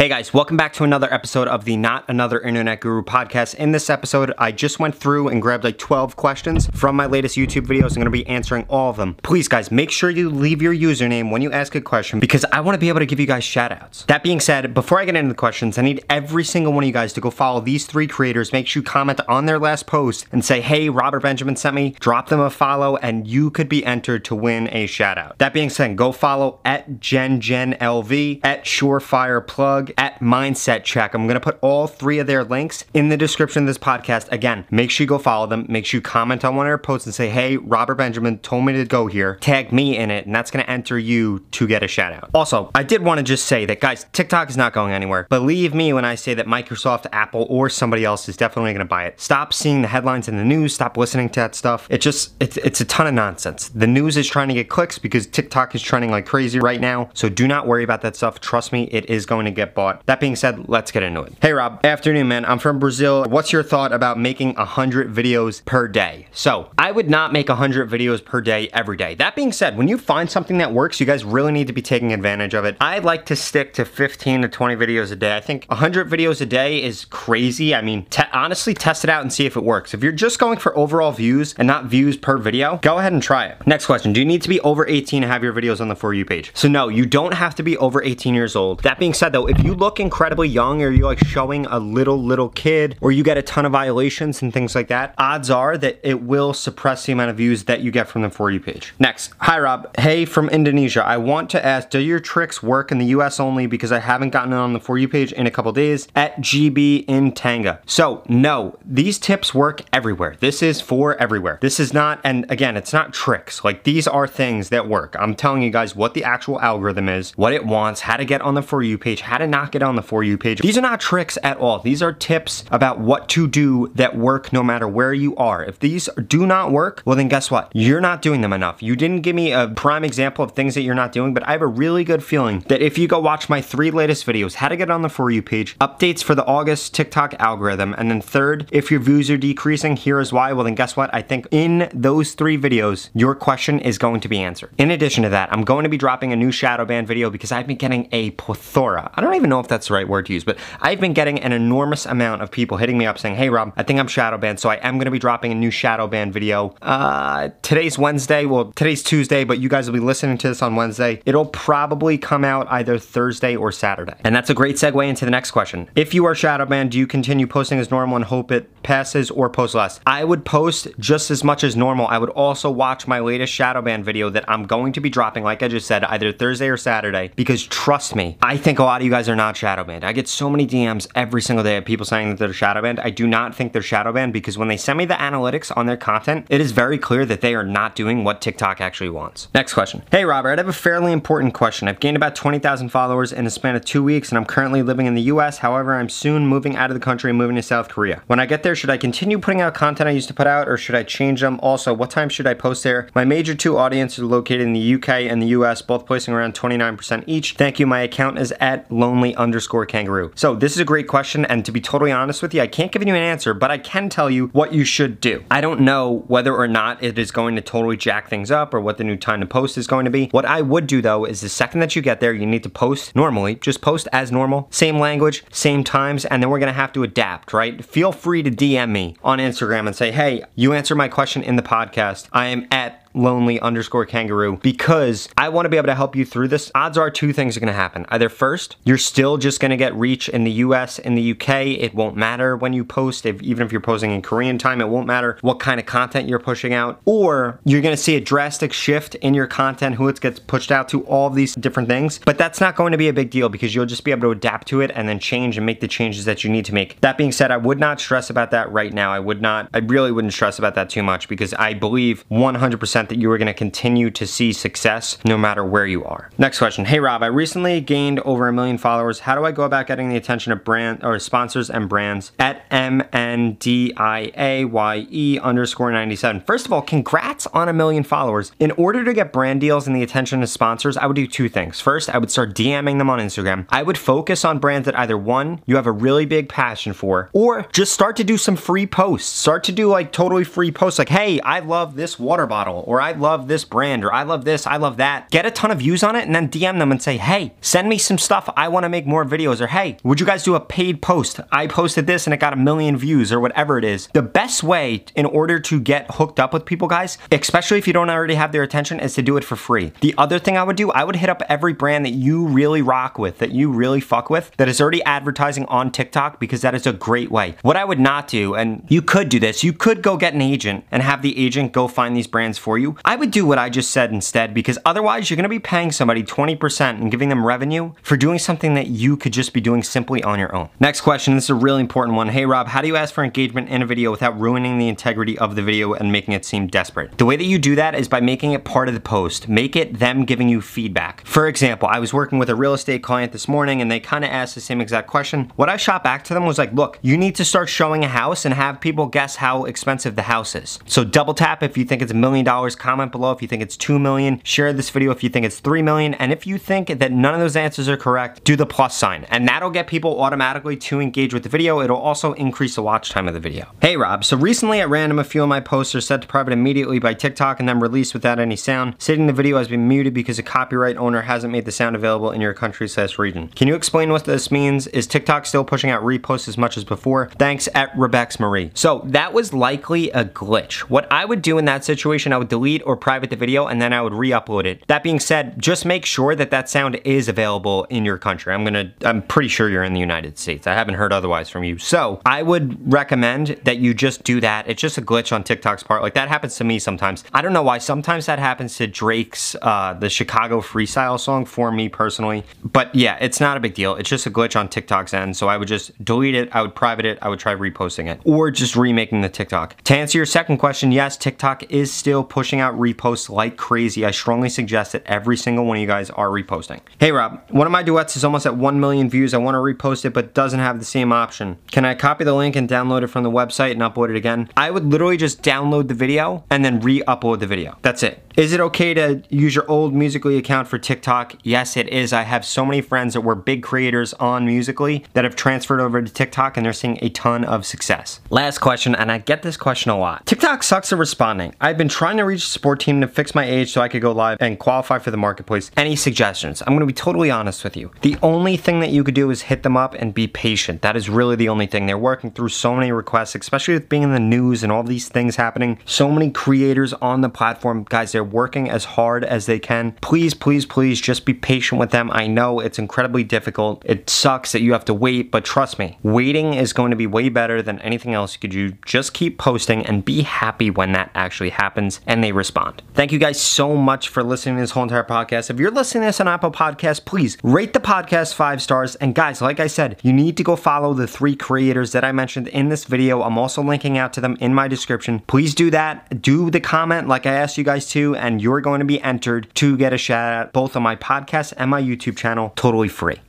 Hey guys, welcome back to another episode of the Not Another Internet Guru podcast. In this episode, I just went through and grabbed like 12 questions from my latest YouTube videos. I'm to be answering all of them. Please guys, make sure you leave your username when you ask a question because I want to be able to give you guys shout outs. That being said, before I get into the questions, I need every single one of you guys to go follow these three creators. Make sure you comment on their last post and say, hey, Robert Benjamin sent me, drop them a follow, and you could be entered to win a shout out. That being said, go follow at GenGenLV, at Surefire Plug, at Mindset Check. I'm going to put all three of their links in the description of this podcast. Again, make sure you go follow them. Make sure you comment on one of their posts and say, hey, Robert Benjamin told me to go here. Tag me in it, and that's going to enter you to get a shout out. Also, I did want to just say that, guys, TikTok is not going anywhere. Believe me when I say that Microsoft, Apple, or somebody else is definitely going to buy it. Stop seeing the headlines in the news. Stop listening to that stuff. It just, it's, it's a ton of nonsense. The news is trying to get clicks because TikTok is trending like crazy right now. So do not worry about that stuff. Trust me, it is going to get bought. That being said, let's get into it. Hey Rob, afternoon man, I'm from Brazil. What's your thought about making 100 videos per day? So, I would not make 100 videos per day every day. That being said, when you find something that works, you guys really need to be taking advantage of it. I like to stick to 15 to 20 videos a day. I think 100 videos a day is crazy. I mean, te honestly, test it out and see if it works. If you're just going for overall views and not views per video, go ahead and try it. Next question, do you need to be over 18 to have your videos on the For You page? So no, you don't have to be over 18 years old. That being said though, if you look incredibly young or you're like showing a little, little kid or you get a ton of violations and things like that, odds are that it will suppress the amount of views that you get from the For You page. Next, hi Rob. Hey from Indonesia. I want to ask, do your tricks work in the US only because I haven't gotten it on the For You page in a couple days at GB in Tanga. So no, these tips work everywhere. This is for everywhere. This is not, and again, it's not tricks. Like these are things that work. I'm telling you guys what the actual algorithm is, what it wants, how to get on the For You page, how to not get on the For You page. These are not tricks at all. These are tips about what to do that work no matter where you are. If these do not work, well then guess what? You're not doing them enough. You didn't give me a prime example of things that you're not doing, but I have a really good feeling that if you go watch my three latest videos, how to get on the For You page, updates for the August TikTok algorithm, and then third, if your views are decreasing, here is why, well then guess what? I think in those three videos, your question is going to be answered. In addition to that, I'm going to be dropping a new shadow ban video because I've been getting a plethora. I don't even know if that's the right word to use, but I've been getting an enormous amount of people hitting me up saying, hey Rob, I think I'm shadow banned, so I am gonna be dropping a new shadow ban video. Uh, today's Wednesday, well, today's Tuesday, but you guys will be listening to this on Wednesday. It'll probably come out either Thursday or Saturday. And that's a great segue into the next question. If you are shadow banned, do you continue posting as normal and hope it passes or post less? I would post just as much as normal. I would also watch my latest shadow ban video that I'm going to be dropping, like I just said, either Thursday or Saturday, because trust me, I think a lot of you guys are not shadow banned. I get so many DMs every single day of people saying that they're shadow banned. I do not think they're shadow banned because when they send me the analytics on their content, it is very clear that they are not doing what TikTok actually wants. Next question. Hey Robert, I have a fairly important question. I've gained about 20,000 followers in a span of two weeks and I'm currently living in the US. However, I'm soon moving out of the country and moving to South Korea. When I get there, should I continue putting out content I used to put out or should I change them? Also, what time should I post there? My major two audiences are located in the UK and the US, both placing around 29% each. Thank you. My account is at lonely underscore kangaroo. So this is a great question and to be totally honest with you, I can't give you an answer, but I can tell you what you should do. I don't know whether or not it is going to totally jack things up or what the new time to post is going to be. What I would do though is the second that you get there, you need to post normally, just post as normal, same language, same times, and then we're gonna have to adapt, right? Feel free to DM me on Instagram and say, hey, you answer my question in the podcast. I am at lonely underscore kangaroo because I want to be able to help you through this. Odds are two things are going to happen. Either first, you're still just going to get reach in the US and the UK. It won't matter when you post, if, even if you're posting in Korean time, it won't matter what kind of content you're pushing out. Or you're going to see a drastic shift in your content, who it gets pushed out to, all of these different things. But that's not going to be a big deal because you'll just be able to adapt to it and then change and make the changes that you need to make. That being said, I would not stress about that right now. I would not, I really wouldn't stress about that too much because I believe 100% that you are going to continue to see success no matter where you are. Next question. Hey Rob, I recently gained over a million followers. How do I go about getting the attention of brand or sponsors and brands at M-N-D-I-A-Y-E underscore 97? First of all, congrats on a million followers. In order to get brand deals and the attention of sponsors, I would do two things. First, I would start DMing them on Instagram. I would focus on brands that either one, you have a really big passion for, or just start to do some free posts. Start to do like totally free posts like, hey, I love this water bottle or I love this brand, or I love this, I love that. Get a ton of views on it and then DM them and say, hey, send me some stuff. I want to make more videos. Or hey, would you guys do a paid post? I posted this and it got a million views or whatever it is. The best way in order to get hooked up with people, guys, especially if you don't already have their attention, is to do it for free. The other thing I would do, I would hit up every brand that you really rock with, that you really fuck with, that is already advertising on TikTok because that is a great way. What I would not do, and you could do this, you could go get an agent and have the agent go find these brands for you. I would do what I just said instead because otherwise you're gonna be paying somebody 20% and giving them revenue for doing something that you could just be doing simply on your own. Next question, this is a really important one. Hey Rob, how do you ask for engagement in a video without ruining the integrity of the video and making it seem desperate? The way that you do that is by making it part of the post. Make it them giving you feedback. For example, I was working with a real estate client this morning and they kind of asked the same exact question. What I shot back to them was like, look, you need to start showing a house and have people guess how expensive the house is. So double tap if you think it's a million dollars, comment below if you think it's two million, share this video if you think it's three million, and if you think that none of those answers are correct, do the plus sign. And that'll get people automatically to engage with the video. It'll also increase the watch time of the video. Hey Rob, so recently at random a few of my posts are set to private immediately by TikTok and then released without any sound, stating the video has been muted because a copyright owner hasn't made the sound available in your country slash region. Can you explain what this means? Is TikTok still pushing out reposts as much as before? Thanks at Rebex Marie. So that was likely a glitch. What I would do in that situation, I would delete or private the video and then I would re-upload it. That being said, just make sure that that sound is available in your country. I'm gonna, I'm pretty sure you're in the United States. I haven't heard otherwise from you. So I would recommend that you just do that. It's just a glitch on TikTok's part. Like that happens to me sometimes. I don't know why. Sometimes that happens to Drake's, uh, the Chicago freestyle song for me personally. But yeah, it's not a big deal. It's just a glitch on TikTok's end. So I would just delete it. I would private it. I would try reposting it or just remaking the TikTok. To answer your second question, yes, TikTok is still pushing out reposts like crazy. I strongly suggest that every single one of you guys are reposting. Hey Rob, one of my duets is almost at 1 million views. I want to repost it, but doesn't have the same option. Can I copy the link and download it from the website and upload it again? I would literally just download the video and then re-upload the video. That's it. Is it okay to use your old Musical.ly account for TikTok? Yes, it is. I have so many friends that were big creators on Musical.ly that have transferred over to TikTok and they're seeing a ton of success. Last question, and I get this question a lot. TikTok sucks at responding. I've been trying to reach a support team to fix my age so I could go live and qualify for the marketplace. Any suggestions? I'm gonna be totally honest with you. The only thing that you could do is hit them up and be patient. That is really the only thing. They're working through so many requests, especially with being in the news and all these things happening. So many creators on the platform. Guys, they're working as hard as they can. Please, please, please just be patient with them. I know it's incredibly difficult. It sucks that you have to wait, but trust me, waiting is going to be way better than anything else you could do. Just keep posting and be happy when that actually happens and they respond. Thank you guys so much for listening to this whole entire podcast. If you're listening to this on Apple Podcasts, please rate the podcast five stars. And guys, like I said, you need to go follow the three creators that I mentioned in this video. I'm also linking out to them in my description. Please do that. Do the comment like I asked you guys to, and you're going to be entered to get a shout out both on my podcast and my YouTube channel totally free.